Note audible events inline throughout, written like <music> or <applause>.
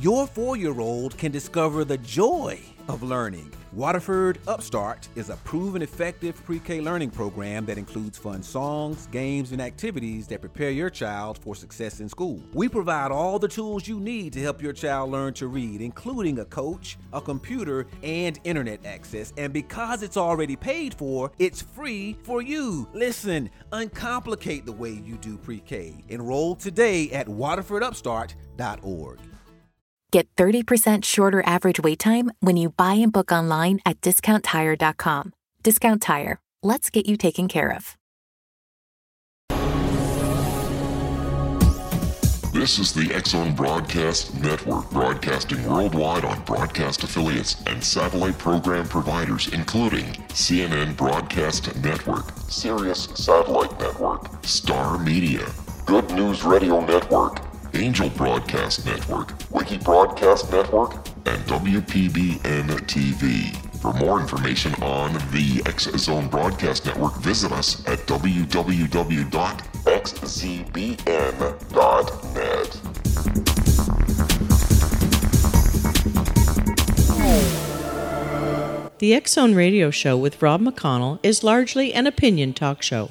your four year old can discover the joy of learning. Waterford Upstart is a proven effective pre K learning program that includes fun songs, games, and activities that prepare your child for success in school. We provide all the tools you need to help your child learn to read, including a coach, a computer, and internet access. And because it's already paid for, it's free for you. Listen, uncomplicate the way you do pre K. Enroll today at waterfordupstart.org. Get 30% shorter average wait time when you buy and book online at discounttire.com. Discount Tire. Let's get you taken care of. This is the X Zone Broadcast Network, broadcasting worldwide on broadcast affiliates and satellite program providers, including CNN Broadcast Network, Sirius Satellite Network, Star Media, Good News Radio Network, Angel Broadcast Network, Wiki Broadcast Network, and WPBN TV. For more information on the X Zone Broadcast Network, visit us at www.xzbn.net. The X Zone Radio Show with Rob McConnell is largely an opinion talk show.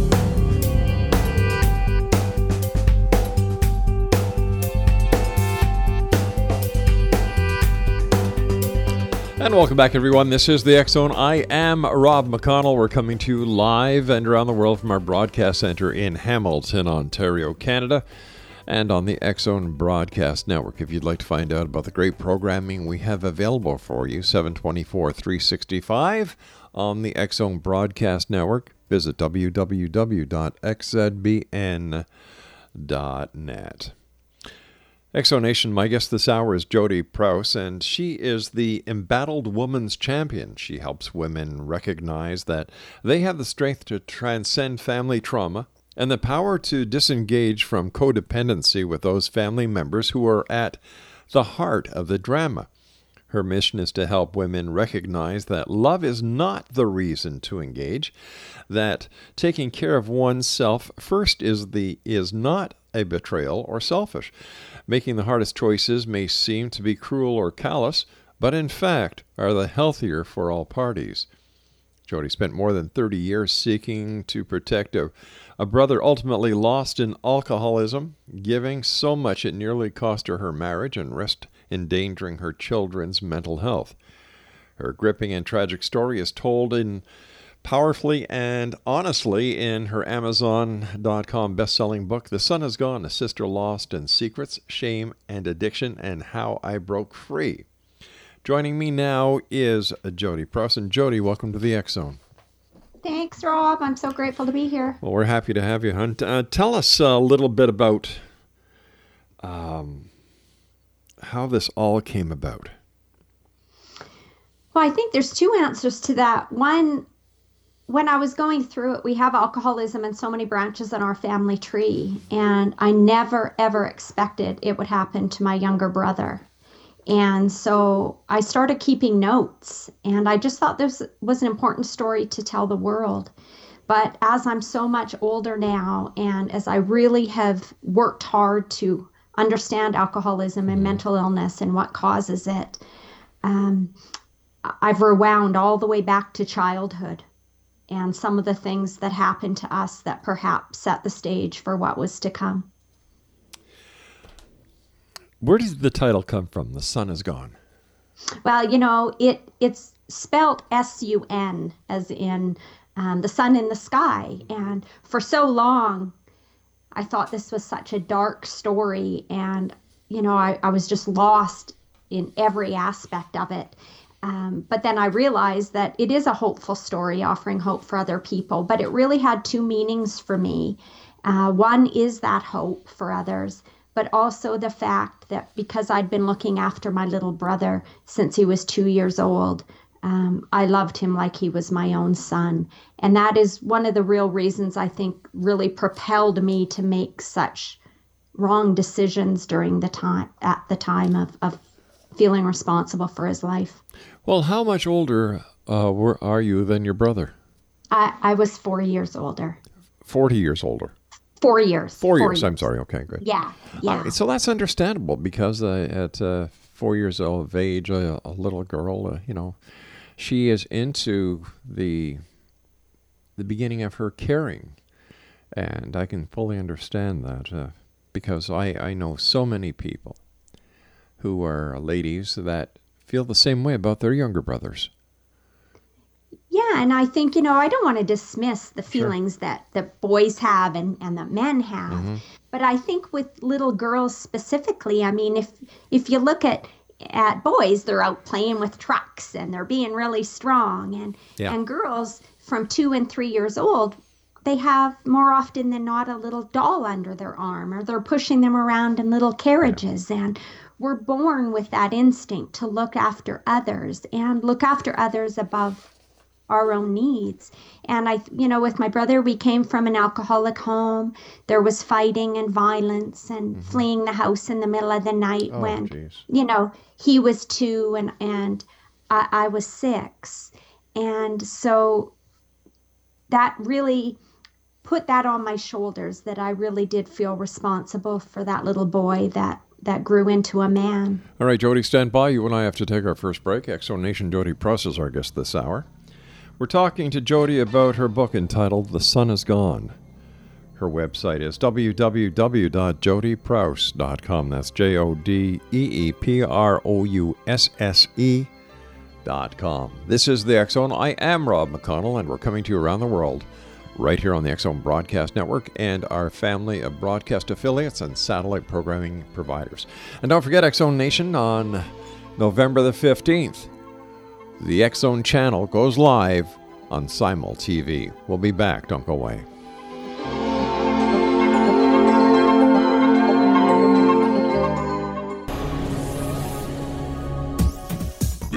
And welcome back, everyone. This is the Zone. I am Rob McConnell. We're coming to you live and around the world from our broadcast center in Hamilton, Ontario, Canada, and on the Zone Broadcast Network. If you'd like to find out about the great programming we have available for you, 724 365 on the Zone Broadcast Network, visit www.xzbn.net. Exonation, my guest this hour is Jodee Prouse, and she is the embattled woman's champion. She helps women recognize that they have the strength to transcend family trauma and the power to disengage from codependency with those family members who are at the heart of the drama. Her mission is to help women recognize that love is not the reason to engage, that taking care of oneself first is the is not a betrayal or selfish. Making the hardest choices may seem to be cruel or callous, but in fact are the healthier for all parties. Jodee spent more than 30 years seeking to protect a, a brother ultimately lost in alcoholism, giving so much it nearly cost her her marriage and risked endangering her children's mental health. Her gripping and tragic story is told in powerfully and honestly in her Amazon.com best-selling book, The Sun Has Gone, A Sister Lost in Secrets, Shame, and Addiction, and How I Broke Free. Joining me now is Jodee Prouse. And Jodee, welcome to the X Zone. Thanks, Rob. I'm so grateful to be here. Well, we're happy to have you, Hunt. Uh, tell us a little bit about um, how this all came about. Well, I think there's two answers to that. One, when I was going through it, we have alcoholism and so many branches in our family tree. And I never, ever expected it would happen to my younger brother. And so I started keeping notes. And I just thought this was an important story to tell the world. But as I'm so much older now, and as I really have worked hard to understand alcoholism and mental illness and what causes it, um, I've rewound all the way back to childhood and some of the things that happened to us that perhaps set the stage for what was to come. Where does the title come from? The sun is gone. Well, you know, it it's spelt S U N as in um, the sun in the sky, and for so long, I thought this was such a dark story, and you know, I, I was just lost in every aspect of it. Um, but then I realized that it is a hopeful story offering hope for other people, but it really had two meanings for me. Uh, one is that hope for others, but also the fact that because I'd been looking after my little brother since he was two years old, um, I loved him like he was my own son. And that is one of the real reasons I think really propelled me to make such wrong decisions during the time at the time of, of feeling responsible for his life. Well, how much older uh, were, are you than your brother? I, I was four years older. 40 years older. Four years. Four, four years, years, I'm sorry. Okay, good. Yeah, yeah. Uh, so that's understandable because uh, at uh, four years of age, a little girl, uh, you know, she is into the the beginning of her caring, and I can fully understand that uh, because I I know so many people who are ladies that feel the same way about their younger brothers. Yeah, and I think, you know, I don't want to dismiss the feelings sure. that, that boys have and, and that men have. Mm-hmm. But I think with little girls specifically, I mean, if if you look at at boys, they're out playing with trucks and they're being really strong. And yeah. and girls from two and three years old, they have more often than not a little doll under their arm or they're pushing them around in little carriages yeah. and we're born with that instinct to look after others and look after others above our own needs. And I, you know, with my brother, we came from an alcoholic home. There was fighting and violence and mm-hmm. fleeing the house in the middle of the night oh, when, geez. you know, he was two and, and I, I was six. And so that really put that on my shoulders that I really did feel responsible for that little boy that that grew into a man. All right, Jodee, stand by. You and I have to take our first break. X Zone Nation Jodee Prouse is our guest this hour. We're talking to Jodee about her book entitled The Sun Is Gone. Her website is www.jodeeprouse.com. That's J O D E E P R O U S S E dot com. This is the X Zone. I am Rob McConnell, and we're coming to you around the world right here on the Zone Broadcast Network and our family of broadcast affiliates and satellite programming providers. And don't forget Zone Nation on November the 15th. The Zone channel goes live on Simul TV. We'll be back. Don't go away.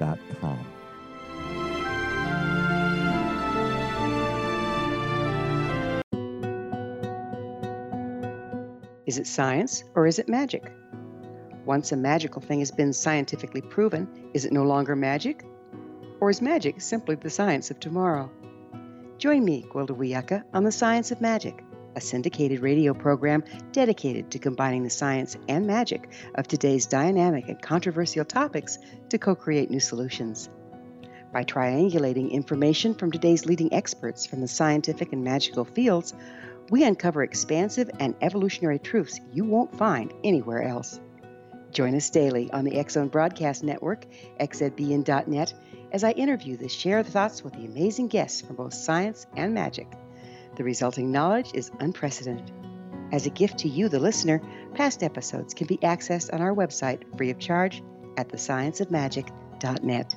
www.holisticcancerfoundation.com. Is it science or is it magic? Once a magical thing has been scientifically proven, is it no longer magic? Or is magic simply the science of tomorrow? Join me, Gwilda Wiyaka, on The Science of Magic, a syndicated radio program dedicated to combining the science and magic of today's dynamic and controversial topics to co create new solutions. By triangulating information from today's leading experts from the scientific and magical fields, we uncover expansive and evolutionary truths you won't find anywhere else. Join us daily on the Zone Broadcast Network, xzbn.net, as I interview the share thoughts with the amazing guests from both science and magic. The resulting knowledge is unprecedented. As a gift to you, the listener, past episodes can be accessed on our website free of charge at thescienceofmagic.net.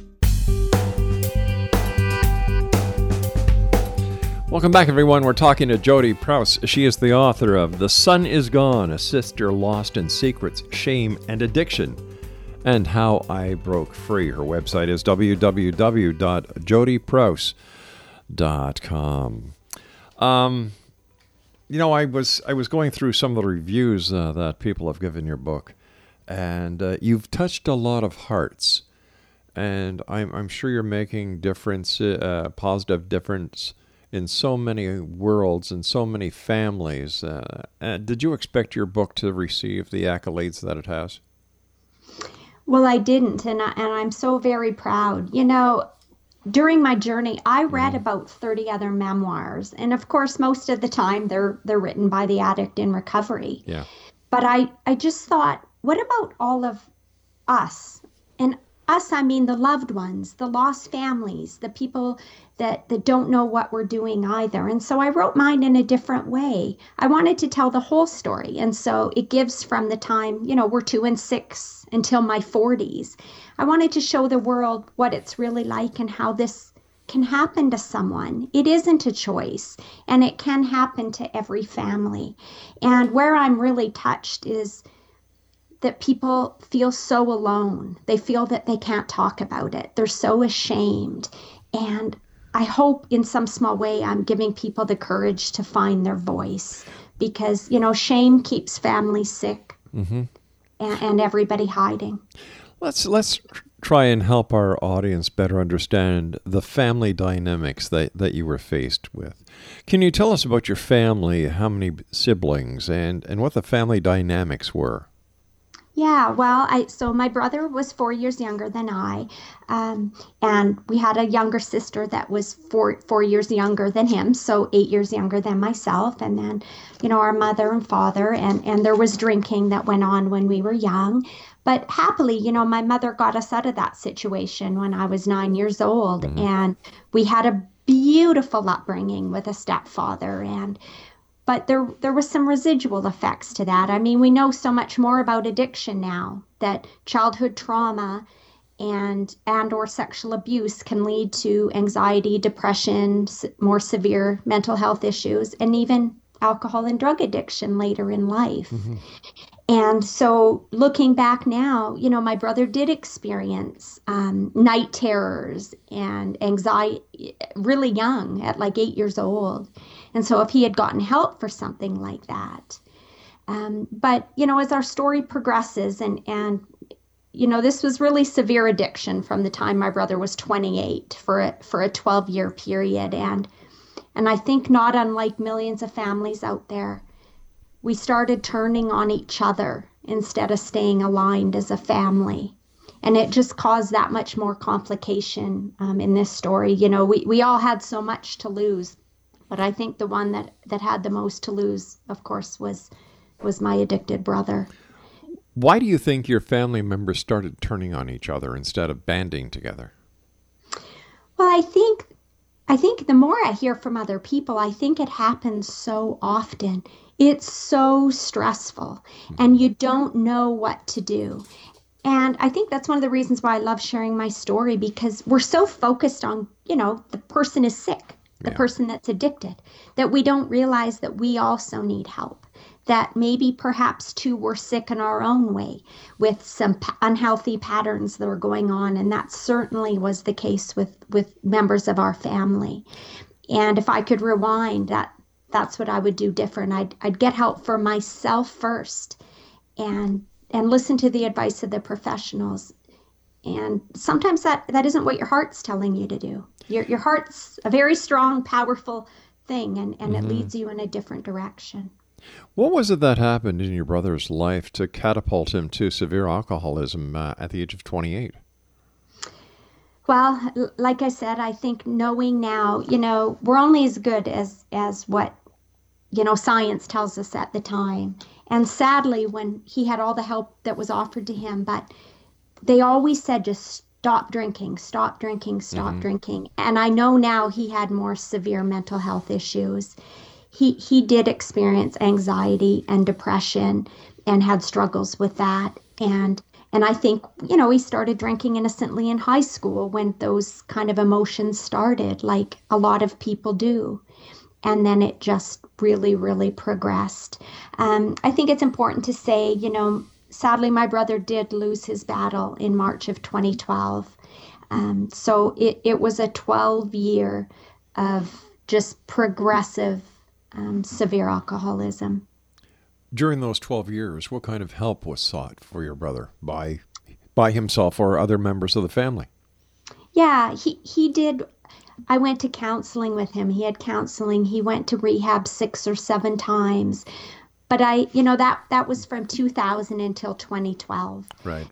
Welcome back, everyone. We're talking to Jodee Prouse. She is the author of The Sun Is Gone A Sister Lost in Secrets, Shame, and Addiction, and How I Broke Free. Her website is www.jodeeprouse.com. Um, you know, I was I was going through some of the reviews uh, that people have given your book, and uh, you've touched a lot of hearts, and I'm I'm sure you're making difference, uh, positive difference in so many worlds and so many families. Uh, did you expect your book to receive the accolades that it has? Well, I didn't, and I, and I'm so very proud. You know, during my journey, I read about 30 other memoirs, and of course, most of the time they're they're written by the addict in recovery. Yeah. But I I just thought, what about all of us? And us, I mean the loved ones, the lost families, the people that that don't know what we're doing either. And so I wrote mine in a different way. I wanted to tell the whole story, and so it gives from the time you know we're two and six until my 40s. I wanted to show the world what it's really like and how this can happen to someone. It isn't a choice, and it can happen to every family. And where I'm really touched is that people feel so alone. They feel that they can't talk about it. They're so ashamed. And I hope in some small way I'm giving people the courage to find their voice because, you know, shame keeps families sick Mm-hmm. and, and everybody hiding. Let's let's try and help our audience better understand the family dynamics that, that you were faced with. Can you tell us about your family, how many siblings, and, and what the family dynamics were? Yeah, well, I so my brother was four years younger than I, um, and we had a younger sister that was four four years younger than him, so eight years younger than myself. And then, you know, our mother and father, and and there was drinking that went on when we were young. But happily, you know, my mother got us out of that situation when I was nine years old, and we had a beautiful upbringing with a stepfather and but there there was some residual effects to that. I mean, we know so much more about addiction now that childhood trauma and and or sexual abuse can lead to anxiety, depression, more severe mental health issues and even alcohol and drug addiction later in life. and so looking back now, you know, my brother did experience um, night terrors and anxiety really young at like eight years old. And so if he had gotten help for something like that, um, but you know, as our story progresses and and you know, this was really severe addiction from the time my brother was 28 for a, for a 12 year period. And, and I think not unlike millions of families out there, we started turning on each other instead of staying aligned as a family. And it just caused that much more complication um, in this story. You know, we, we all had so much to lose, but I think the one that, that had the most to lose, of course, was was my addicted brother. Why do you think your family members started turning on each other instead of banding together? Well, I think I think the more I hear from other people, I think it happens so often. It's so stressful hmm. and you don't know what to do. And I think that's one of the reasons why I love sharing my story because we're so focused on, you know, the person is sick, the yeah. person that's addicted, that we don't realize that we also need help that maybe perhaps too we're sick in our own way with some p- unhealthy patterns that were going on and that certainly was the case with with members of our family and if i could rewind that that's what i would do different i'd, I'd get help for myself first and and listen to the advice of the professionals and sometimes that that isn't what your heart's telling you to do your, your heart's a very strong powerful thing and, and mm-hmm. it leads you in a different direction what was it that happened in your brother's life to catapult him to severe alcoholism uh, at the age of 28? Well, like I said, I think knowing now, you know, we're only as good as as what you know science tells us at the time. And sadly, when he had all the help that was offered to him, but they always said just stop drinking, stop drinking, stop mm-hmm. drinking. And I know now he had more severe mental health issues he he did experience anxiety and depression and had struggles with that and and I think you know he started drinking innocently in high school when those kind of emotions started like a lot of people do and then it just really really progressed um, I think it's important to say you know sadly my brother did lose his battle in March of 2012 um, so it, it was a 12 year of just progressive um, severe alcoholism. During those 12 years, what kind of help was sought for your brother by, by himself or other members of the family? Yeah, he, he did. I went to counseling with him. He had counseling. He went to rehab six or seven times. But I, you know, that, that was from 2000 until 2012. Right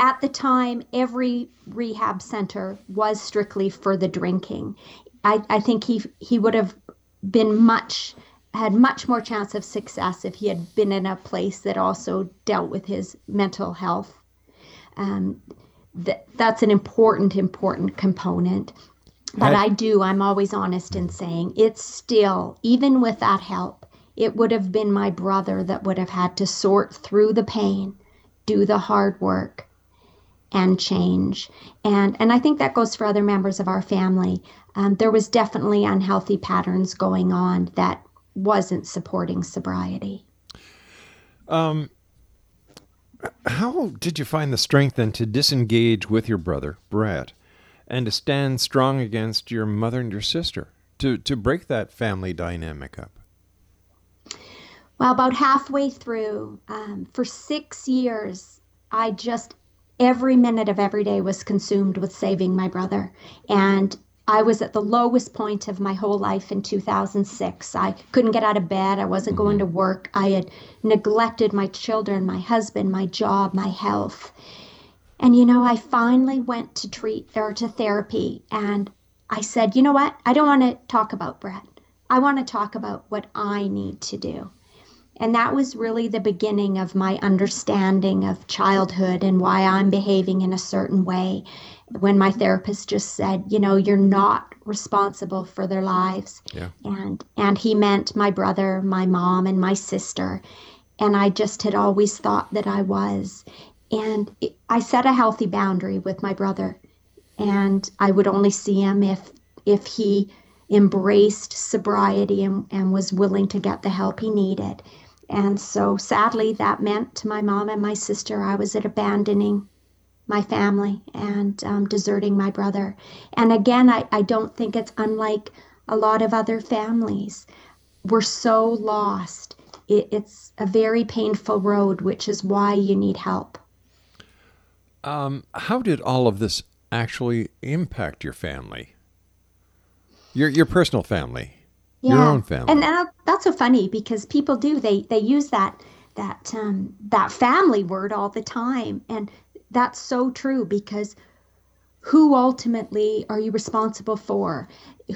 at the time, every rehab center was strictly for the drinking. I, I think he he would have been much had much more chance of success if he had been in a place that also dealt with his mental health. Um, that that's an important important component. But I do. I'm always honest in saying it's still even with that help, it would have been my brother that would have had to sort through the pain, do the hard work, and change. And and I think that goes for other members of our family um, there was definitely unhealthy patterns going on that wasn't supporting sobriety. Um, how did you find the strength then to disengage with your brother, Brett, and to stand strong against your mother and your sister to, to break that family dynamic up? Well, about halfway through, um, for six years, I just every minute of every day was consumed with saving my brother. And I was at the lowest point of my whole life in 2006. I couldn't get out of bed. I wasn't going to work. I had neglected my children, my husband, my job, my health. And you know, I finally went to treat or to therapy and I said, "You know what? I don't want to talk about Brett. I want to talk about what I need to do." And that was really the beginning of my understanding of childhood and why I'm behaving in a certain way when my therapist just said, you know, you're not responsible for their lives. Yeah. And and he meant my brother, my mom and my sister. And I just had always thought that I was. And it, I set a healthy boundary with my brother. And I would only see him if if he embraced sobriety and, and was willing to get the help he needed. And so sadly, that meant to my mom and my sister, I was at abandoning my family and um, deserting my brother. And again, I, I don't think it's unlike a lot of other families. We're so lost. It, it's a very painful road, which is why you need help. Um, how did all of this actually impact your family? Your your personal family, yeah. your own family. And that, that's so funny because people do they they use that that um, that family word all the time, and that's so true because who ultimately are you responsible for?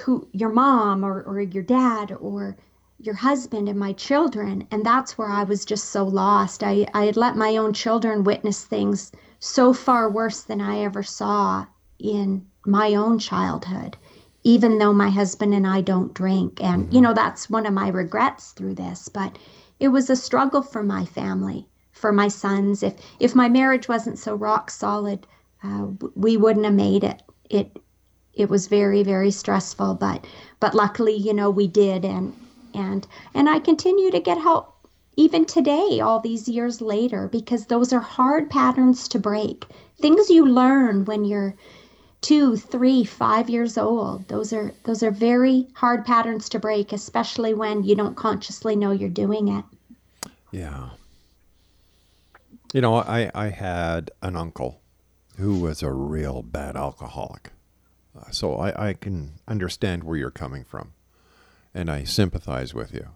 Who your mom or or your dad or your husband and my children and that's where i was just so lost i i had let my own children witness things so far worse than i ever saw in my own childhood even though my husband and i don't drink. And you know that's one of my regrets through this but it was a struggle for my family for my sons. If if my marriage wasn't so rock solid uh, we wouldn't have made it. It it was very very stressful but but luckily you know we did. And and and I continue to get help even today all these years later because those are hard patterns to break. Things you learn when you're two three five years old. Those are those are very hard patterns to break especially when you don't consciously know you're doing it. Yeah. You know i i had an uncle who was a real bad alcoholic. Uh, so I, I can understand where you're coming from and I sympathize with you.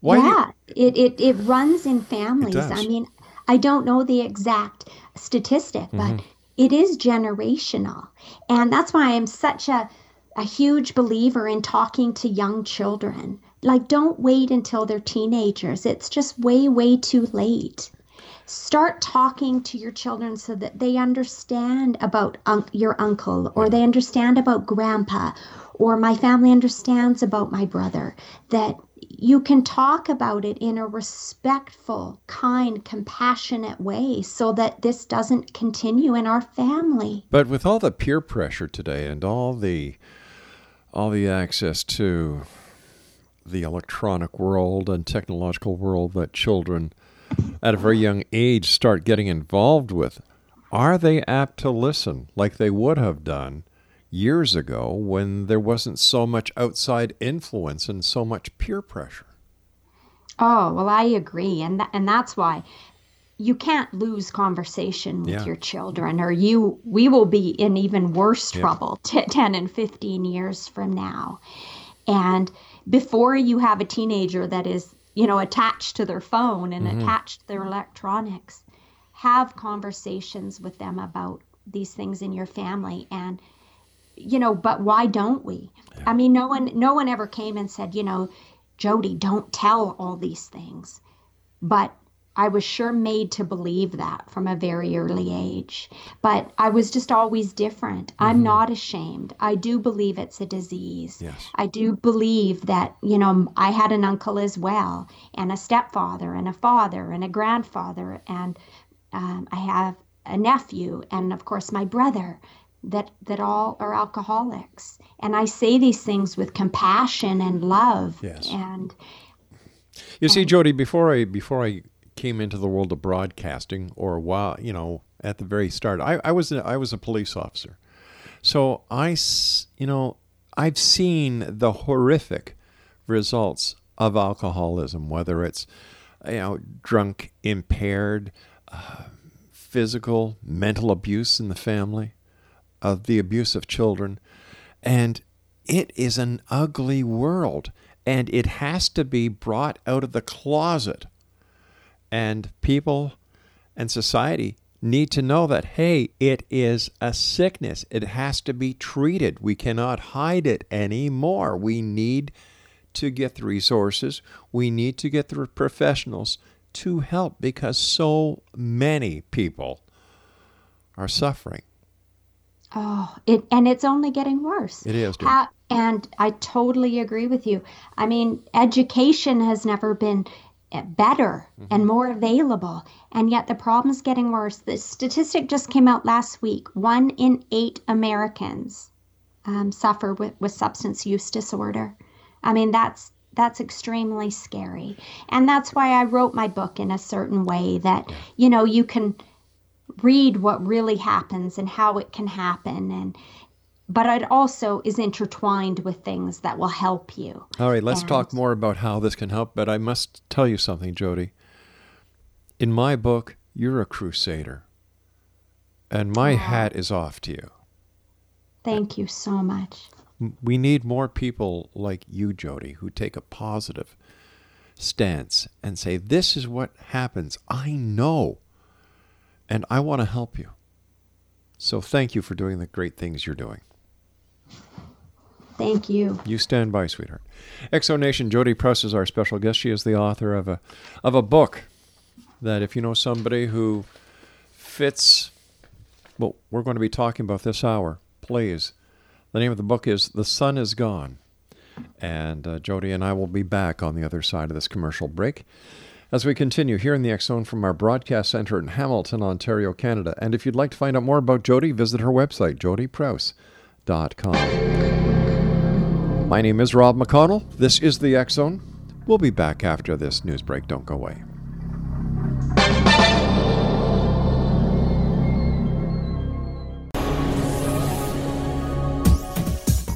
Why yeah, you... it, it, it runs in families. I mean, I don't know the exact statistic, but mm-hmm. it is generational. And that's why I'm such a, a huge believer in talking to young children. Like, don't wait until they're teenagers. It's just way, way too late start talking to your children so that they understand about un- your uncle or they understand about grandpa or my family understands about my brother that you can talk about it in a respectful, kind, compassionate way so that this doesn't continue in our family. But with all the peer pressure today and all the all the access to the electronic world and technological world that children at a very young age start getting involved with, are they apt to listen like they would have done years ago when there wasn't so much outside influence and so much peer pressure? Oh, well, I agree. And, th- and that's why you can't lose conversation with yeah. your children or you we will be in even worse trouble <laughs> t- 10 and 15 years from now and before you have a teenager that is you know, attached to their phone and mm-hmm. attached to their electronics. Have conversations with them about these things in your family and you know, but why don't we? I mean, no one no one ever came and said, you know, Jodee, don't tell all these things. But I was sure made to believe that from a very early age. But I was just always different. Mm-hmm. I'm not ashamed. I do believe it's a disease. Yes. I do believe that, you know, I had an uncle as well, and a stepfather, and a father, and a grandfather, and um, I have a nephew, and of course, my brother. That, that all are alcoholics and i say these things with compassion and love yes. and you see jodee before i before i came into the world of broadcasting, or while you know at the very start, I, I was a, I was a police officer, so I you know I've seen the horrific results of alcoholism, whether it's you know drunk, impaired, uh, physical, mental abuse in the family, of the abuse of children, and it is an ugly world, and it has to be brought out of the closet and people and society need to know that, hey, it is a sickness. It has to be treated. We cannot hide it anymore. We need to get the resources, we need to get the professionals to help because so many people are suffering. Oh, it and it's only getting worse. It is. How, and I totally agree with you. I mean, education has never been better mm-hmm. and more available and yet the problem's getting worse the statistic just came out last week one in eight americans um, suffer with, with substance use disorder i mean that's that's extremely scary. And that's why I wrote my book in a certain way that, you know, you can read what really happens and how it can happen and but it also is intertwined with things that will help you. All right, let's And- talk more about how this can help, but I must tell you something, Jodee. In my book, you're a crusader. And my hat is off to you. Thank you so much. We need more people like you, Jodee, who take a positive stance and say, This is what happens. I know. And I want to help you. So thank you for doing the great things you're doing. Thank you. You stand by, sweetheart. X Zone Nation, Jodee Prouse is our special guest. She is the author of a of a book that if you know somebody who fits what we're going to be talking about this hour, please. The name of the book is The Sun Is Gone. And uh, Jodee and I will be back on the other side of this commercial break as we continue here in the Zone from our broadcast center in Hamilton, Ontario, Canada. And if you'd like to find out more about Jodee, visit her website, jodeeprouse.com. My name is Rob McConnell. This is the Zone. We'll be back after this news break. Don't go away.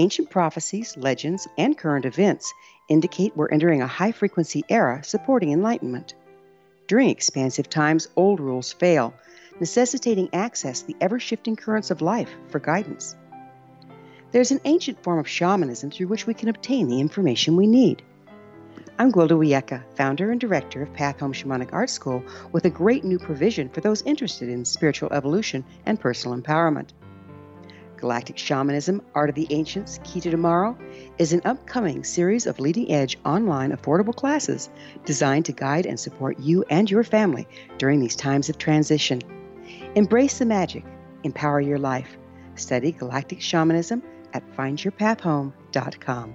Ancient prophecies, legends, and current events indicate we're entering a high frequency era supporting enlightenment. During expansive times, old rules fail, necessitating access the ever shifting currents of life for guidance. There's an ancient form of shamanism through which we can obtain the information we need. I'm Gwilda Wiyaka, founder and director of Path Home Shamanic Art School, with a great new provision for those interested in spiritual evolution and personal empowerment. Galactic Shamanism Art of the Ancients Key to Tomorrow is an upcoming series of leading edge online affordable classes designed to guide and support you and your family during these times of transition. Embrace the magic, empower your life. Study Galactic Shamanism at findyourpathhome.com.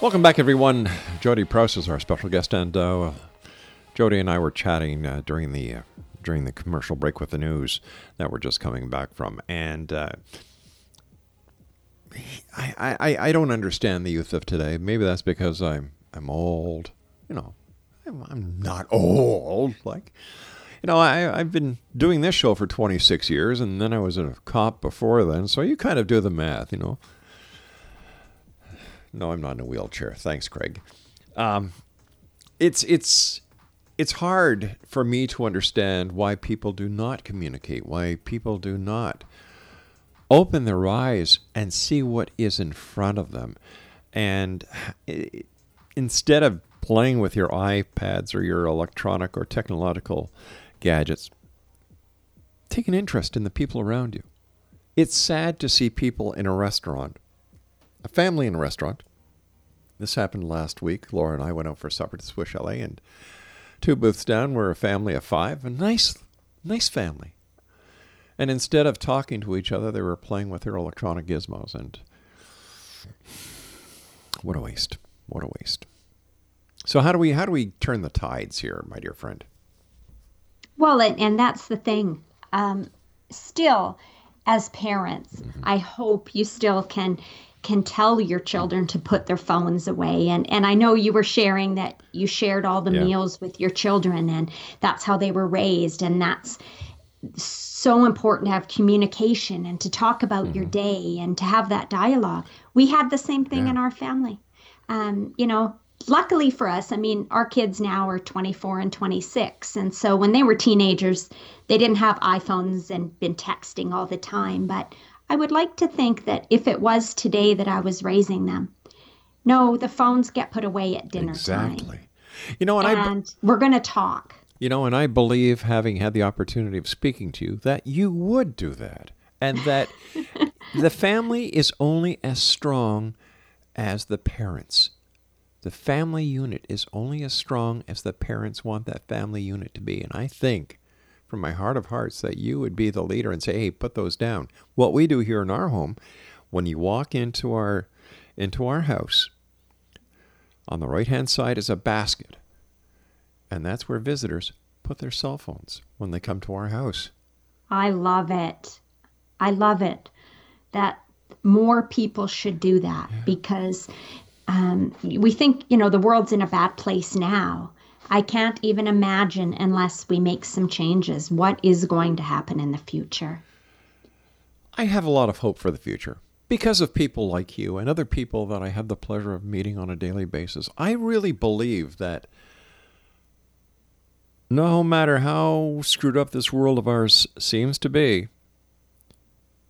Welcome back, everyone. Jodee Prouse is our special guest, and uh, Jodee and I were chatting uh, during the uh, during the commercial break with the news that we're just coming back from, and uh, I, I I don't understand the youth of today. Maybe that's because I'm I'm old. You know, I'm, I'm not old. Like, you know, I I've been doing this show for 26 years, and then I was a cop before then. So you kind of do the math, you know. No, I'm not in a wheelchair. Thanks, Craig. Um, it's it's it's hard for me to understand why people do not communicate, why people do not open their eyes and see what is in front of them. And i- instead of playing with your iPads or your electronic or technological gadgets, take an interest in the people around you. It's sad to see people in a restaurant, a family in a restaurant. This happened last week. Laura and I went out for supper to Swiss Chalet, and two booths down were a family of five, a nice, nice family. And instead of talking to each other, they were playing with their electronic gizmos. And what a waste! What a waste! So how do we how do we turn the tides here, my dear friend? Well, and, and that's the thing. Um, still, as parents, I hope you still can can tell your children to put their phones away. And and I know you were sharing that you shared all the Yeah. meals with your children, and that's how they were raised, and that's so important to have communication and to talk about your day and to have that dialogue. We had the same thing in our family. Um, you know, luckily for us, I mean, our kids now are 24 and 26. And so when they were teenagers, they didn't have iPhones and been texting all the time. But I would like to think that if it was today that I was raising them, no, the phones get put away at dinner time. Exactly. You know, and I And we're going to talk. You know, and I believe, having had the opportunity of speaking to you, that you would do that. And that <laughs> the family is only as strong as the parents. The family unit is only as strong as the parents want that family unit to be. And I think, from my heart of hearts, that you would be the leader and say, hey, put those down. What we do here in our home, when you walk into our into our house, on the right hand side is a basket. And that's where visitors put their cell phones when they come to our house. I love it. I love it that more people should do that because um, we think, you know, the world's in a bad place now. I can't even imagine unless we make some changes what is going to happen in the future. I have a lot of hope for the future because of people like you and other people that I have the pleasure of meeting on a daily basis. I really believe that no matter how screwed up this world of ours seems to be,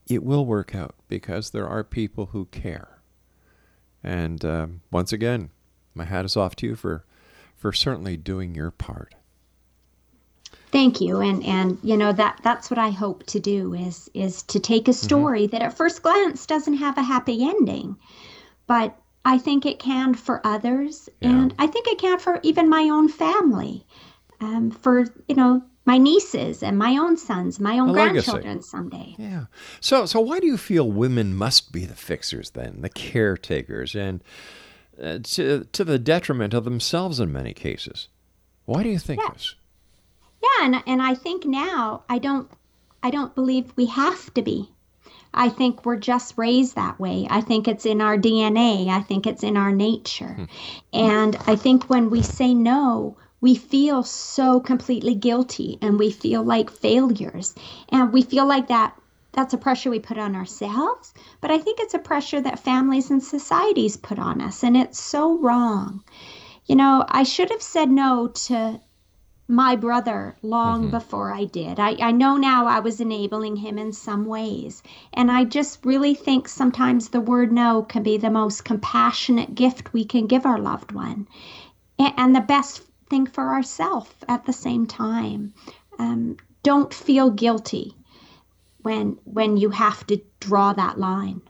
it will work out because there are people who care. And um, once again, my hat is off to you for, for certainly doing your part. Thank you, and and you know that that's what I hope to do is is to take a story that at first glance doesn't have a happy ending, but I think it can for others, and I think it can for even my own family. Um, for you know my nieces and my own sons, my own A legacy. grandchildren someday. Yeah. So, so why do you feel women must be the fixers then, the caretakers, and uh, to to the detriment of themselves in many cases? Why do you think this? Yeah, and and I think now I don't I don't believe we have to be. I think we're just raised that way. I think it's in our DNA. I think it's in our nature. And I think when we say no, we feel so completely guilty and we feel like failures. And we feel like that that's a pressure we put on ourselves, but I think it's a pressure that families and societies put on us and it's so wrong. You know, I should have said no to my brother long before I did. I, I know now I was enabling him in some ways. And I just really think sometimes the word no can be the most compassionate gift we can give our loved one and, and the best thing for ourselves at the same time. Um, don't feel guilty when when you have to draw that line.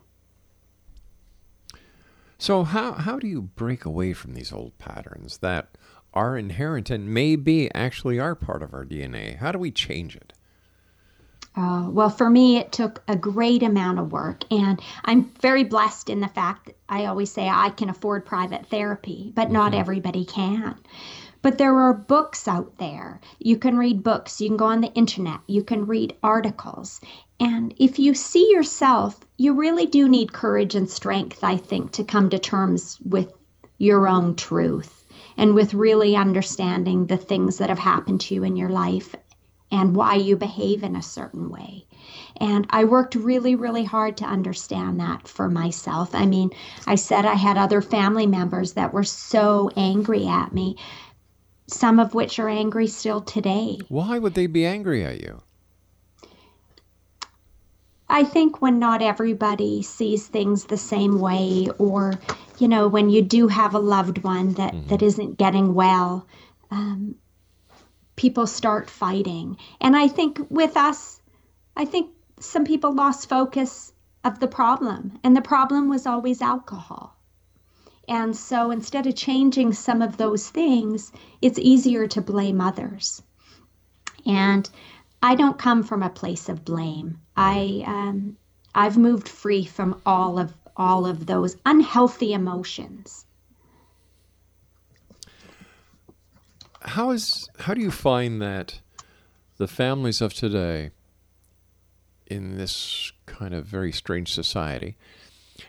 So, how how do you break away from these old patterns that are inherent and maybe actually are part of our DNA? How do we change it? Uh, well, for me, it took a great amount of work, and I'm very blessed in the fact that I always say I can afford private therapy, but not everybody can. But there are books out there. You can read books, you can go on the internet, you can read articles. And if you see yourself, you really do need courage and strength, I think, to come to terms with your own truth and with really understanding the things that have happened to you in your life and why you behave in a certain way. And I worked really, really hard to understand that for myself. I mean, I said I had other family members that were so angry at me, some of which are angry still today. Why would they be angry at you? I think when not everybody sees things the same way, or, you know, when you do have a loved one that, that isn't getting well, um, people start fighting. And I think with us, I think some people lost focus of the problem, and the problem was always alcohol. And so instead of changing some of those things, it's easier to blame others. And I don't come from a place of blame. I um, I've moved free from all of all of those unhealthy emotions. How is how do you find that the families of today in this kind of very strange society?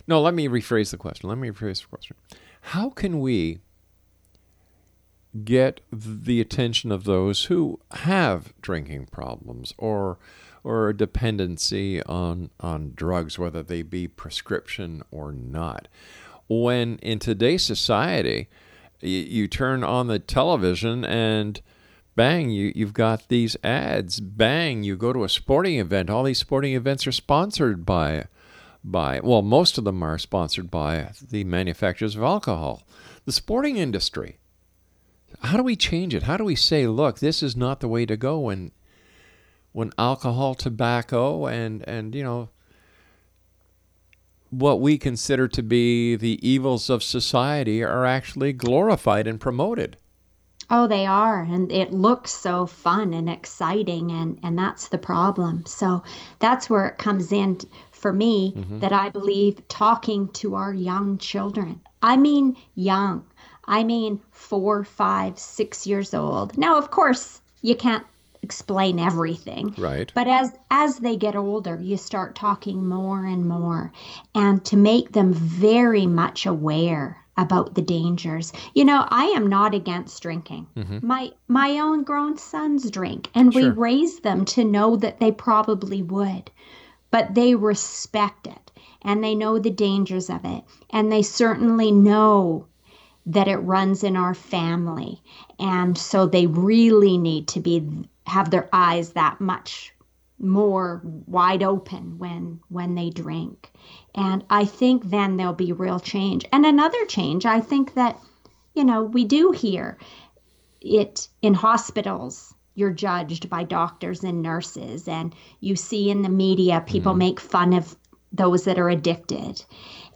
No, let me rephrase the question. Let me rephrase the question. How can we get the attention of those who have drinking problems or or a dependency on on drugs whether they be prescription or not when in today's society you, you turn on the television and bang you you've got these ads bang you go to a sporting event all these sporting events are sponsored by by well most of them are sponsored by the manufacturers of alcohol the sporting industry how do we change it? How do we say, look, this is not the way to go when when alcohol, tobacco and and you know what we consider to be the evils of society are actually glorified and promoted. Oh, they are. And it looks so fun and exciting. And, and that's the problem. So that's where it comes in for me Mhm. that I believe talking to our young children. I mean, young. I mean, four, five, six years old. Now, of course, you can't explain everything. Right. But as as they get older, you start talking more and more and to make them very much aware about the dangers. You know, I am not against drinking. Mhm. My my own grown sons drink and we Sure. raise them to know that they probably would. But they respect it and they know the dangers of it and they certainly know that it runs in our family and so they really need to be have their eyes that much more wide open when when they drink. And i think then there'll be real change. And another change i think that you know we do hear it in hospitals you're judged by doctors and nurses and you see in the media people mm-hmm. make fun of those that are addicted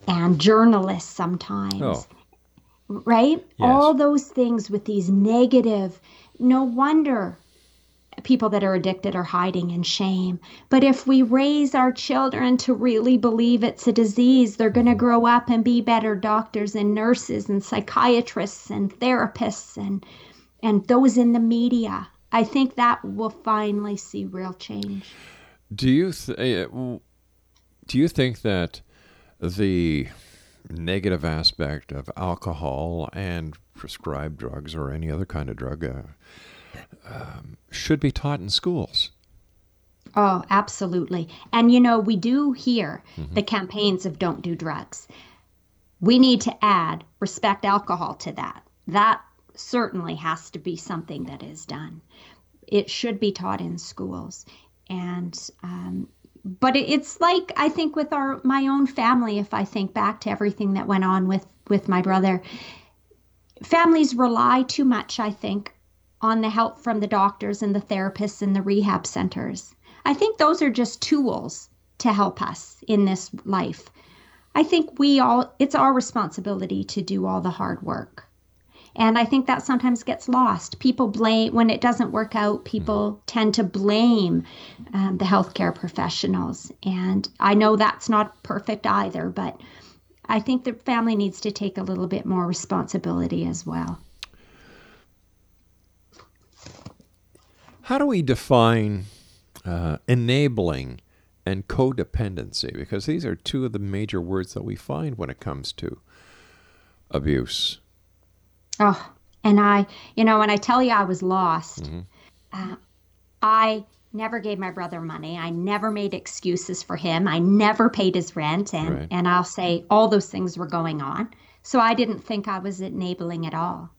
and journalists sometimes Oh. right? All those things with these negative, no wonder people that are addicted are hiding in shame. But if we raise our children to really believe it's a disease, they're going to mm-hmm. grow up and be better doctors and nurses and psychiatrists and therapists and and those in the media. I think that will finally see real change. Do you th- eh, do you think that the negative aspect of alcohol and prescribed drugs or any other kind of drug uh, um, should be taught in schools? Oh, absolutely. And you know, we do hear mm-hmm. the campaigns of don't do drugs. We need to add respect alcohol to that. That certainly has to be something that is done. It should be taught in schools. And um, but it's like I think with our my own family. If I think back to everything that went on with with my brother, families rely too much. I think on the help from the doctors and the therapists and the rehab centers. I think those are just tools to help us in this life. I think we all it's our responsibility to do all the hard work. And I think that sometimes gets lost. People blame, when it doesn't work out, people mm-hmm. tend to blame um, the healthcare professionals. And I know that's not perfect either, but I think the family needs to take a little bit more responsibility as well. How do we define uh, enabling and codependency? Because these are two of the major words that we find when it comes to abuse. Oh, and I, you know, when I tell you I was lost, mm-hmm. uh, I never gave my brother money. I never made excuses for him. I never paid his rent, and right. and I'll say all those things were going on. So I didn't think I was enabling at all.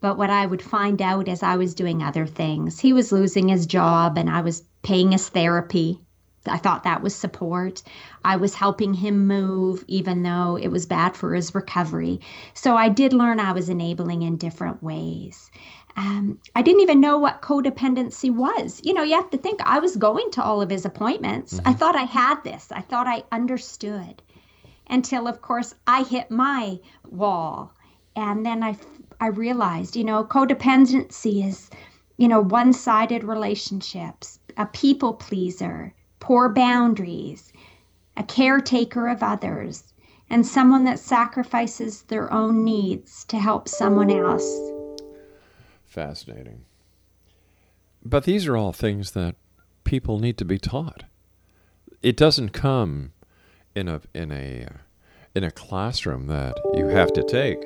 But what I would find out as I was doing other things, he was losing his job, and I was paying his therapy. I thought that was support. I was helping him move, even though it was bad for his recovery. So I did learn I was enabling in different ways. Um, I didn't even know what codependency was. You know, you have to think I was going to all of his appointments. Mm-hmm. I thought I had this, I thought I understood until, of course, I hit my wall. And then I, I realized, you know, codependency is, you know, one sided relationships, a people pleaser poor boundaries, a caretaker of others, and someone that sacrifices their own needs to help someone else. Fascinating. But these are all things that people need to be taught. It doesn't come in a in a in a classroom that you have to take.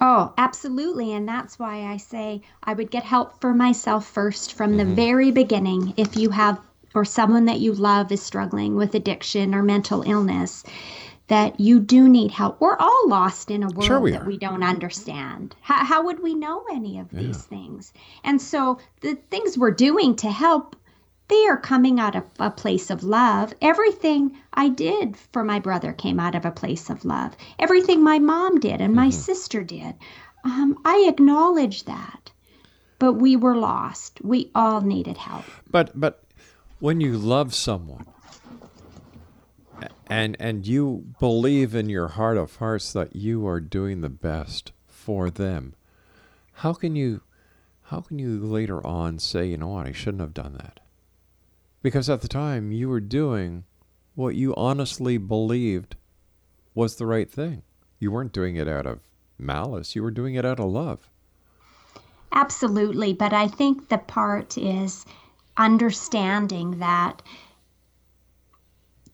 Oh, absolutely. And that's why I say I would get help for myself first from mm-hmm. the very beginning if you have or someone that you love is struggling with addiction or mental illness, that you do need help. We're all lost in a world sure we that we don't understand. How, how would we know any of yeah. these things? And so the things we're doing to help, they are coming out of a place of love. Everything I did for my brother came out of a place of love. Everything my mom did and my mm-hmm. sister did. Um, I acknowledge that. But we were lost. We all needed help. But but when you love someone and and you believe in your heart of hearts that you are doing the best for them how can you how can you later on say you know what? I shouldn't have done that. Because at the time you were doing what you honestly believed was the right thing. You weren't doing it out of malice. You were doing it out of love. Absolutely but i think the part is understanding that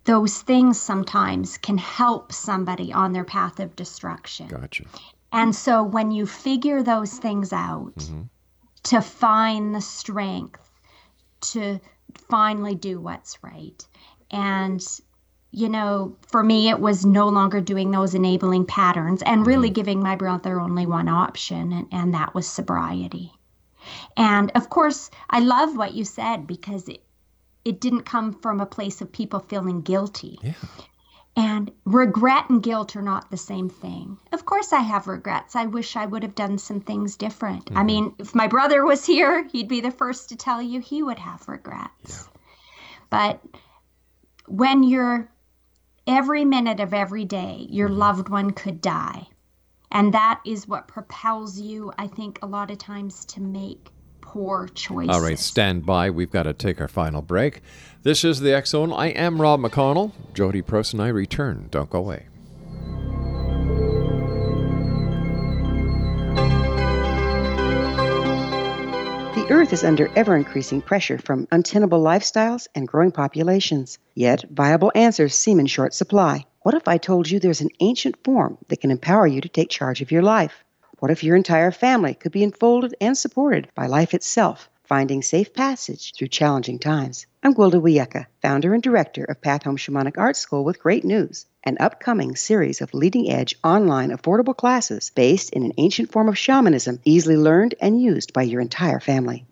those things sometimes can help somebody on their path of destruction. Gotcha. And so when you figure those things out, mm-hmm. to find the strength to finally do what's right. And, you know, for me, it was no longer doing those enabling patterns and really mm-hmm. giving my brother only one option, and, and that was sobriety. And of course, I love what you said because it, it didn't come from a place of people feeling guilty. Yeah. And regret and guilt are not the same thing. Of course, I have regrets. I wish I would have done some things different. Mm-hmm. I mean, if my brother was here, he'd be the first to tell you he would have regrets. Yeah. But when you're every minute of every day, your mm-hmm. loved one could die. And that is what propels you, I think, a lot of times to make poor choices. All right, stand by. We've got to take our final break. This is the X Zone. I am Rob McConnell. Jodee Prouse and I return. Don't go away. The Earth is under ever increasing pressure from untenable lifestyles and growing populations. Yet, viable answers seem in short supply. What if I told you there's an ancient form that can empower you to take charge of your life? What if your entire family could be enfolded and supported by life itself, finding safe passage through challenging times? I'm Gwilda Wiyaka, founder and director of Path Home Shamanic Art School with great news an upcoming series of leading edge online affordable classes based in an ancient form of shamanism easily learned and used by your entire family.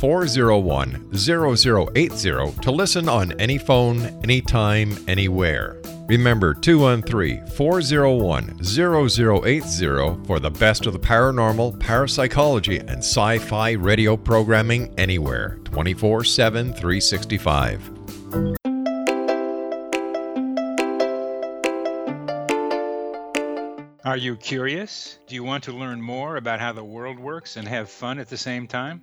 401 0080 to listen on any phone, anytime, anywhere. Remember 213 401 0080 for the best of the paranormal, parapsychology, and sci fi radio programming anywhere 24 7 365. Are you curious? Do you want to learn more about how the world works and have fun at the same time?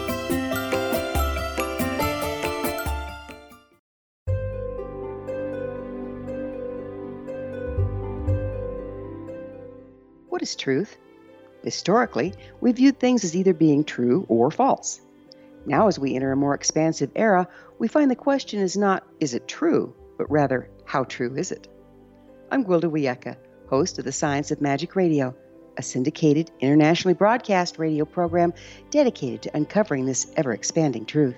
What is truth? Historically, we viewed things as either being true or false. Now, as we enter a more expansive era, we find the question is not, is it true, but rather, how true is it? I'm Gwilda Wiyaka, host of the Science of Magic Radio, a syndicated, internationally broadcast radio program dedicated to uncovering this ever expanding truth.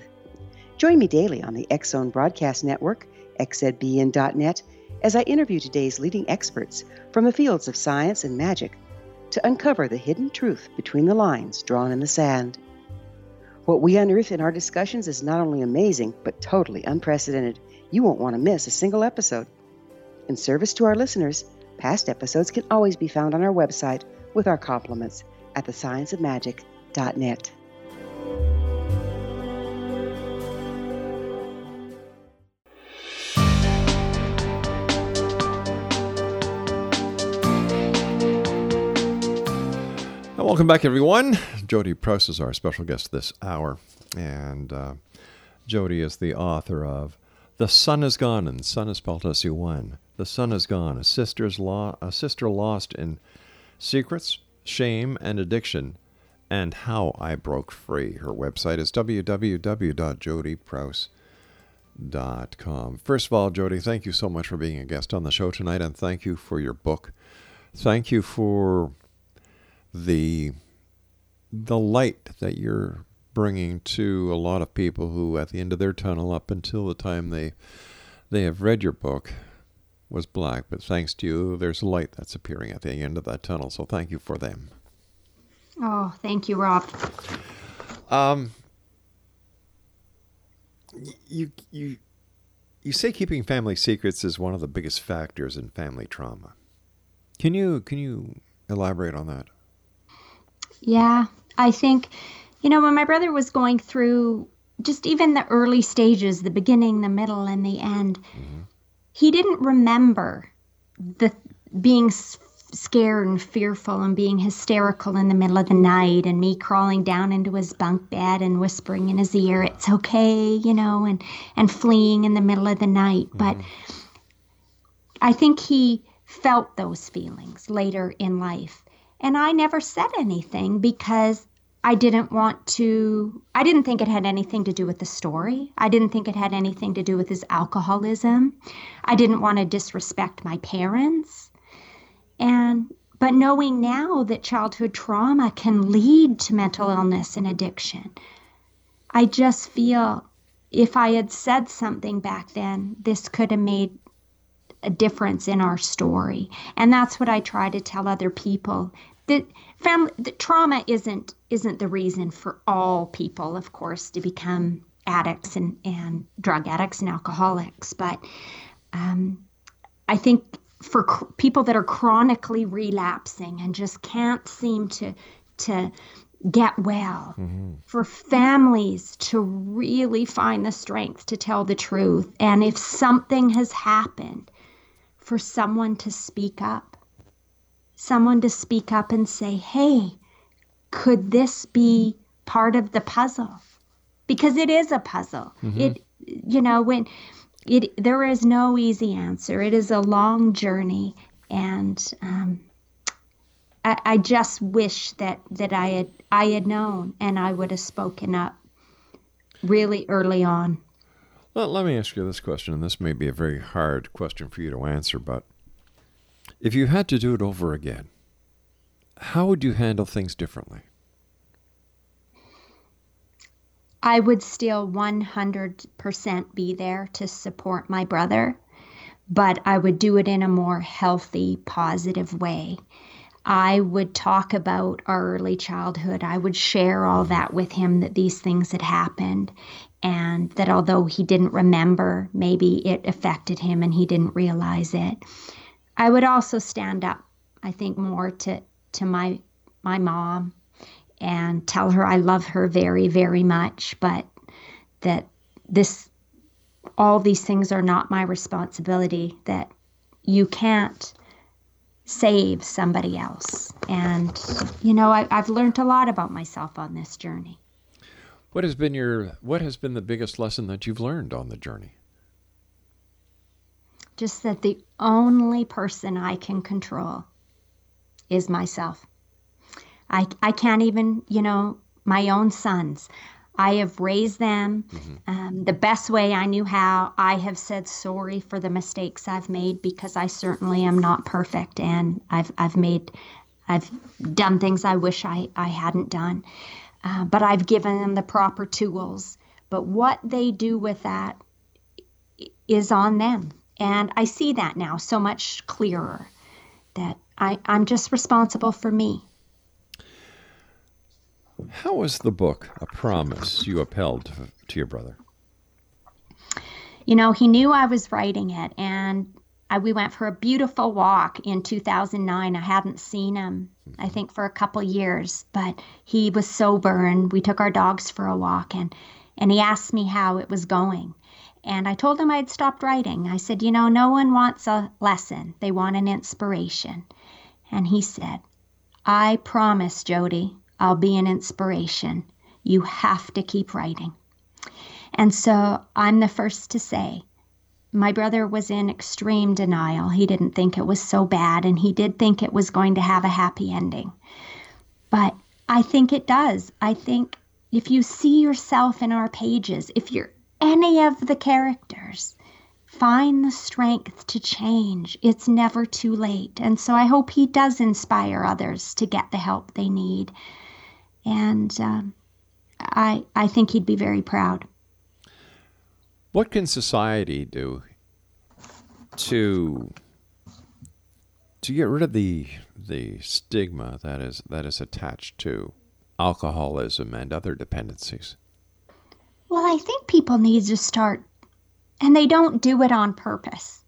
Join me daily on the Zone Broadcast Network, xzbn.net, as I interview today's leading experts from the fields of science and magic to uncover the hidden truth between the lines drawn in the sand. What we unearth in our discussions is not only amazing, but totally unprecedented. You won't want to miss a single episode. In service to our listeners, past episodes can always be found on our website with our compliments at thescienceofmagic.net. Welcome back, everyone. Jodee Prouse is our special guest this hour. And uh, Jodee is the author of The Sun Is Gone, and "The Sun is spelled S U N. The Sun Is Gone, a, sister's lo- a sister lost in secrets, shame, and addiction, and how I broke free. Her website is www.jodeeprouse.com. First of all, Jodee, thank you so much for being a guest on the show tonight, and thank you for your book. Thank you for the the light that you're bringing to a lot of people who, at the end of their tunnel, up until the time they they have read your book, was black. But thanks to you, there's light that's appearing at the end of that tunnel. So thank you for them. Oh, thank you, Rob. Um, you you you say keeping family secrets is one of the biggest factors in family trauma. Can you can you elaborate on that? Yeah, I think you know when my brother was going through just even the early stages, the beginning, the middle, and the end, mm-hmm. he didn't remember the being scared and fearful and being hysterical in the middle of the night and me crawling down into his bunk bed and whispering in his ear it's okay you know and and fleeing in the middle of the night mm-hmm. but i think he felt those feelings later in life and i never said anything because I didn't want to, I didn't think it had anything to do with the story. I didn't think it had anything to do with his alcoholism. I didn't want to disrespect my parents. And but knowing now that childhood trauma can lead to mental illness and addiction, I just feel if I had said something back then, this could have made a difference in our story. And that's what I try to tell other people. That family that trauma isn't isn't the reason for all people, of course, to become addicts and, and drug addicts and alcoholics. But um, I think for cr- people that are chronically relapsing and just can't seem to to get well mm-hmm. for families to really find the strength to tell the truth and if something has happened for someone to speak up someone to speak up and say hey could this be part of the puzzle because it is a puzzle mm-hmm. it you know when it there is no easy answer. It is a long journey, and um, I, I just wish that that I had I had known and I would have spoken up really early on. Well, let me ask you this question, and this may be a very hard question for you to answer, but if you had to do it over again, how would you handle things differently? I would still 100% be there to support my brother, but I would do it in a more healthy, positive way. I would talk about our early childhood. I would share all that with him that these things had happened and that although he didn't remember, maybe it affected him and he didn't realize it. I would also stand up, I think, more to, to my my mom and tell her I love her very, very much, but that this, all these things are not my responsibility, that you can't save somebody else. And, you know, I, I've learned a lot about myself on this journey. What has been your what has been the biggest lesson that you've learned on the journey? Just that the only person I can control is myself. I, I can't even, you know, my own sons. I have raised them mm-hmm. um, the best way I knew how. I have said sorry for the mistakes I've made because I certainly am not perfect, and I've I've made I've done things I wish I I hadn't done, uh, but I've given them the proper tools. But what they do with that is on them, and I see that now so much clearer. That I I'm just responsible for me. How was the book a promise you upheld to your brother? You know, he knew I was writing it, and I, we went for a beautiful walk in 2009. I hadn't seen him, I mm-hmm. think, for a couple years, but he was sober, and we took our dogs for a walk, and and he asked me how it was going. And I told him I'd stopped writing. I said, You know, no one wants a lesson, they want an inspiration. And he said, I promise, Jodee, I'll be an inspiration. You have to keep writing. And so I'm the first to say, my brother was in extreme denial. He didn't think it was so bad, and he did think it was going to have a happy ending. But I think it does. I think if you see yourself in our pages, if you're any of the characters, find the strength to change. It's never too late. And so I hope he does inspire others to get the help they need. And um, I, I think he'd be very proud. What can society do to to get rid of the the stigma that is that is attached to alcoholism and other dependencies? Well, I think people need to start, and they don't do it on purpose,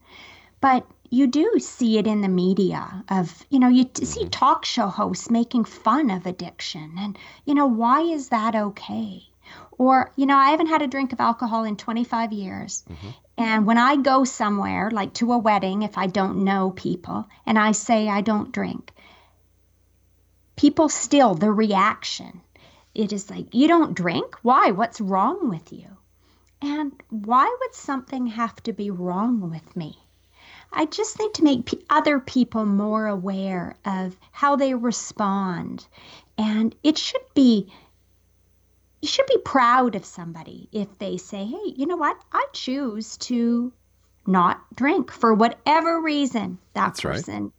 but you do see it in the media of you know you t- see mm-hmm. talk show hosts making fun of addiction and you know why is that okay? Or you know i haven't had a drink of alcohol in 25 years mm-hmm. and when i go somewhere like to a wedding if i don't know people and i say i don't drink people still the reaction it is like you don't drink why what's wrong with you and why would something have to be wrong with me I just think to make p- other people more aware of how they respond. And it should be, you should be proud of somebody if they say, hey, you know what? I choose to not drink for whatever reason that That's right. person,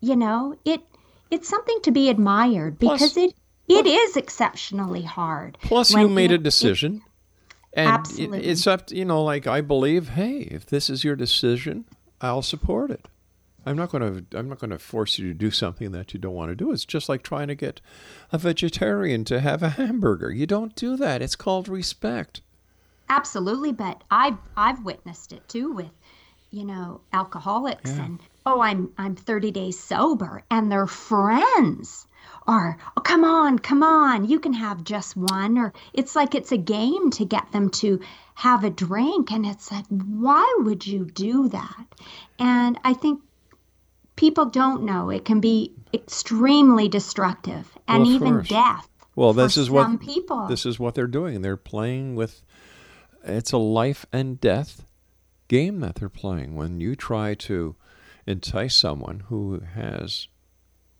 you know, it, it's something to be admired Plus- because it, it is exceptionally hard. Plus, you made a it- decision. And it- Absolutely. it's up to, you know, like I believe, hey, if this is your decision, I'll support it. I'm not going to I'm not going to force you to do something that you don't want to do. It's just like trying to get a vegetarian to have a hamburger. You don't do that. It's called respect. Absolutely, but I've I've witnessed it too with, you know, alcoholics Yeah. and oh I'm I'm 30 days sober and they're friends are oh come on, come on, you can have just one or it's like it's a game to get them to have a drink and it's like why would you do that? And I think people don't know it can be extremely destructive and Well, even course. death. Well, this is what people. this is what they're doing. They're playing with it's a life and death game that they're playing when you try to entice someone who has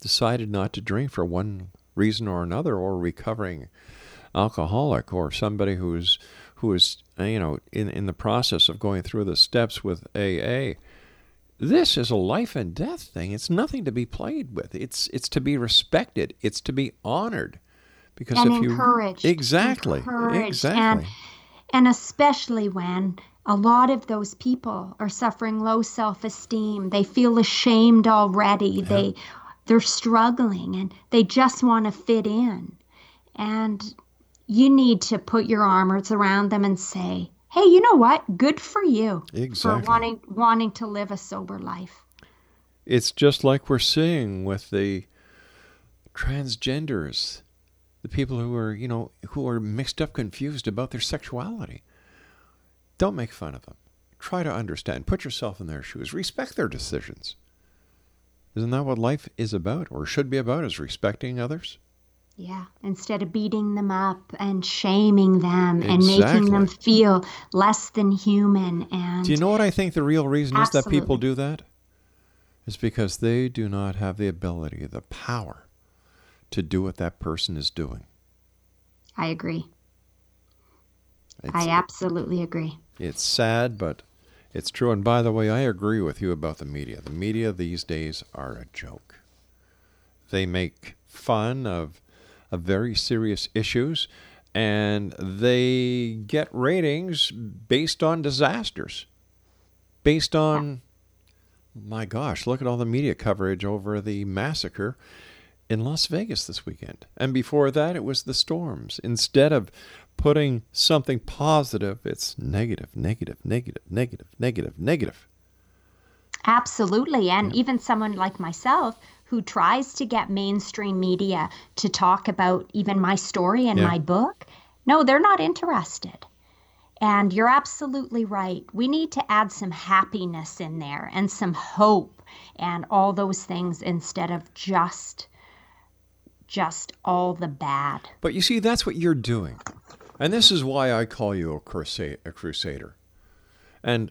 decided not to drink for one reason or another or recovering alcoholic or somebody who's who is you know in in the process of going through the steps with AA this is a life and death thing. It's nothing to be played with. It's it's to be respected. It's to be honored. Because and if you encouraged. exactly. Encouraged, exactly. And, and especially when a lot of those people are suffering low self-esteem, they feel ashamed already. They they're struggling and they just want to fit in. And you need to put your arms around them and say, "Hey, you know what? Good for you Exactly. for wanting wanting to live a sober life." It's just like we're seeing with the transgenders, the people who are, you know, who are mixed up, confused about their sexuality. Don't make fun of them. Try to understand. Put yourself in their shoes. Respect their decisions. Isn't that what life is about, or should be about, is respecting others? Yeah, instead of beating them up and shaming them and making them feel less than human and Do you know what I think the real reason is that people Absolutely. do that? Is because they do not have the ability, the power to do what that person is doing. I agree. It's, I absolutely agree. it's sad, but it's true. And by the way, I agree with you about the media. The media these days are a joke. They make fun of, of very serious issues and they get ratings based on disasters. Based on, my gosh, look at all the media coverage over the massacre in Las Vegas this weekend. And before that, it was the storms. Instead of putting something positive, it's negative, negative, negative, negative, negative, negative. Absolutely. And even someone like myself who tries to get mainstream media to talk about even my story and Yeah. my book, no, they're not interested. And you're absolutely right. We need to add some happiness in there and some hope and all those things instead of just just all the bad. But you see, that's what you're doing. And this is why I call you a, crusade, a crusader. And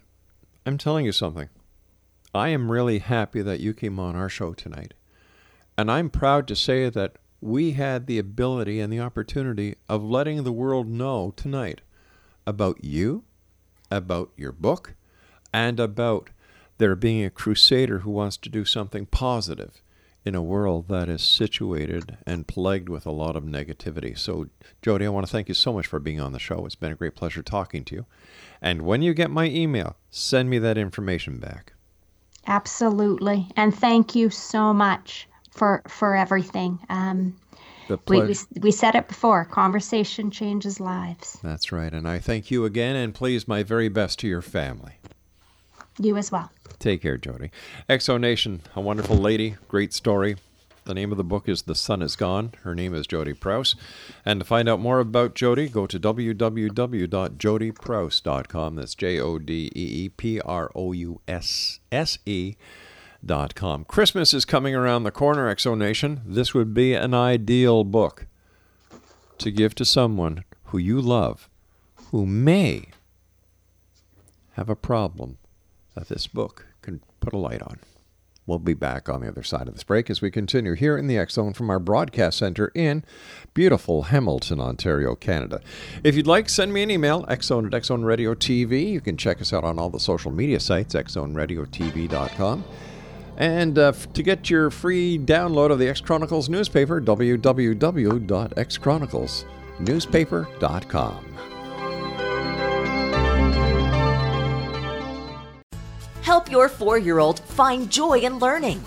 I'm telling you something. I am really happy that you came on our show tonight. And I'm proud to say that we had the ability and the opportunity of letting the world know tonight about you, about your book, and about there being a crusader who wants to do something positive in a world that is situated and plagued with a lot of negativity. So, Jodee, I want to thank you so much for being on the show. It's been a great pleasure talking to you. And when you get my email, send me that information back. Absolutely. And thank you so much for for everything. Um, we, we, we said it before conversation changes lives. That's right. And I thank you again, and please, my very best to your family. You as well. Take care, Jodee. Exo Nation, a wonderful lady, great story. The name of the book is The Sun Is Gone. Her name is Jodee Prouse. And to find out more about Jodee, go to www.jodeeprouse.com. That's J O D E E P R O U S S E. Dot com. Christmas is coming around the corner, X Zone Nation. This would be an ideal book to give to someone who you love, who may have a problem that this book can put a light on. We'll be back on the other side of this break as we continue here in the X Zone from our broadcast center in beautiful Hamilton, Ontario, Canada. If you'd like, send me an email, xzone at xzone radio TV. You can check us out on all the social media sites, xzoneradiotv.com. And uh, to get your free download of the X Chronicles newspaper, www.xchroniclesnewspaper.com. Help your four year old find joy in learning.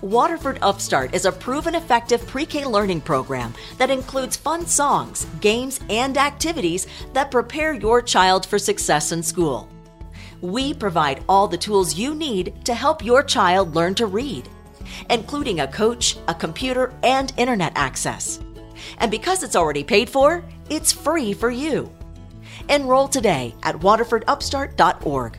Waterford Upstart is a proven effective pre K learning program that includes fun songs, games, and activities that prepare your child for success in school. We provide all the tools you need to help your child learn to read, including a coach, a computer, and internet access. And because it's already paid for, it's free for you. Enroll today at waterfordupstart.org.